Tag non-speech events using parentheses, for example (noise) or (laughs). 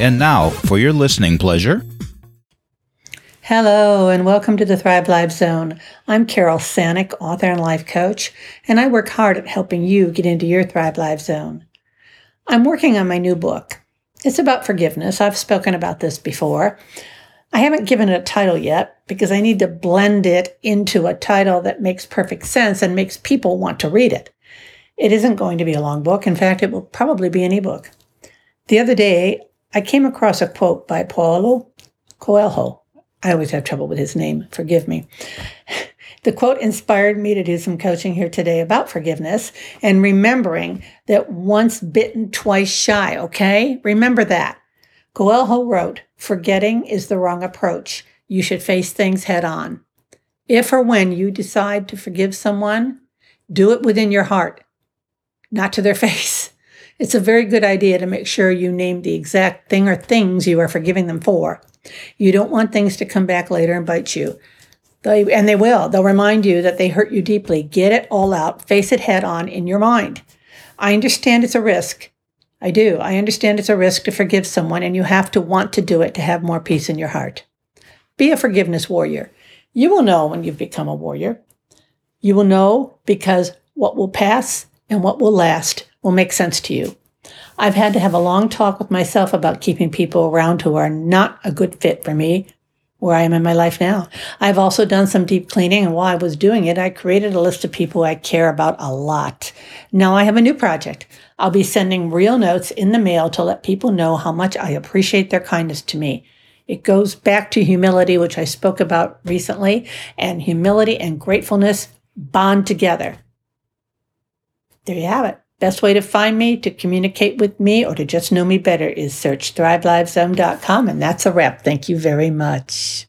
And now, for your listening pleasure, Hello, and welcome to the Thrive Life Zone. I'm Carol Sanick, author and life coach, and I work hard at helping you get into your Thrive Life Zone. I'm working on my new book. It's about forgiveness. I've spoken about this before. I haven't given it a title yet because I need to blend it into a title that makes perfect sense and makes people want to read it. It isn't going to be a long book. In fact, it will probably be an ebook. The other day, I came across a quote by Paulo Coelho. I always have trouble with his name, forgive me. (laughs) The quote inspired me to do some coaching here today about forgiveness and remembering that once bitten, twice shy, okay? Remember that. Coelho wrote, Forgetting is the wrong approach. You should face things head on. If or when you decide to forgive someone, do it within your heart, not to their (laughs) face. It's a very good idea to make sure you name the exact thing or things you are forgiving them for. You don't want things to come back later and bite you. They, and they will. They'll remind you that they hurt you deeply. Get it all out, face it head on in your mind. I understand it's a risk. I do. I understand it's a risk to forgive someone, and you have to want to do it to have more peace in your heart. Be a forgiveness warrior. You will know when you've become a warrior. You will know because what will pass and what will last will make sense to you. I've had to have a long talk with myself about keeping people around who are not a good fit for me where I am in my life now. I've also done some deep cleaning, and while I was doing it, I created a list of people I care about a lot. Now I have a new project. I'll be sending real notes in the mail to let people know how much I appreciate their kindness to me. It goes back to humility, which I spoke about recently, and humility and gratefulness bond together. There you have it. Best way to find me, to communicate with me, or to just know me better is search thrivelifezone.com. And that's a wrap. Thank you very much.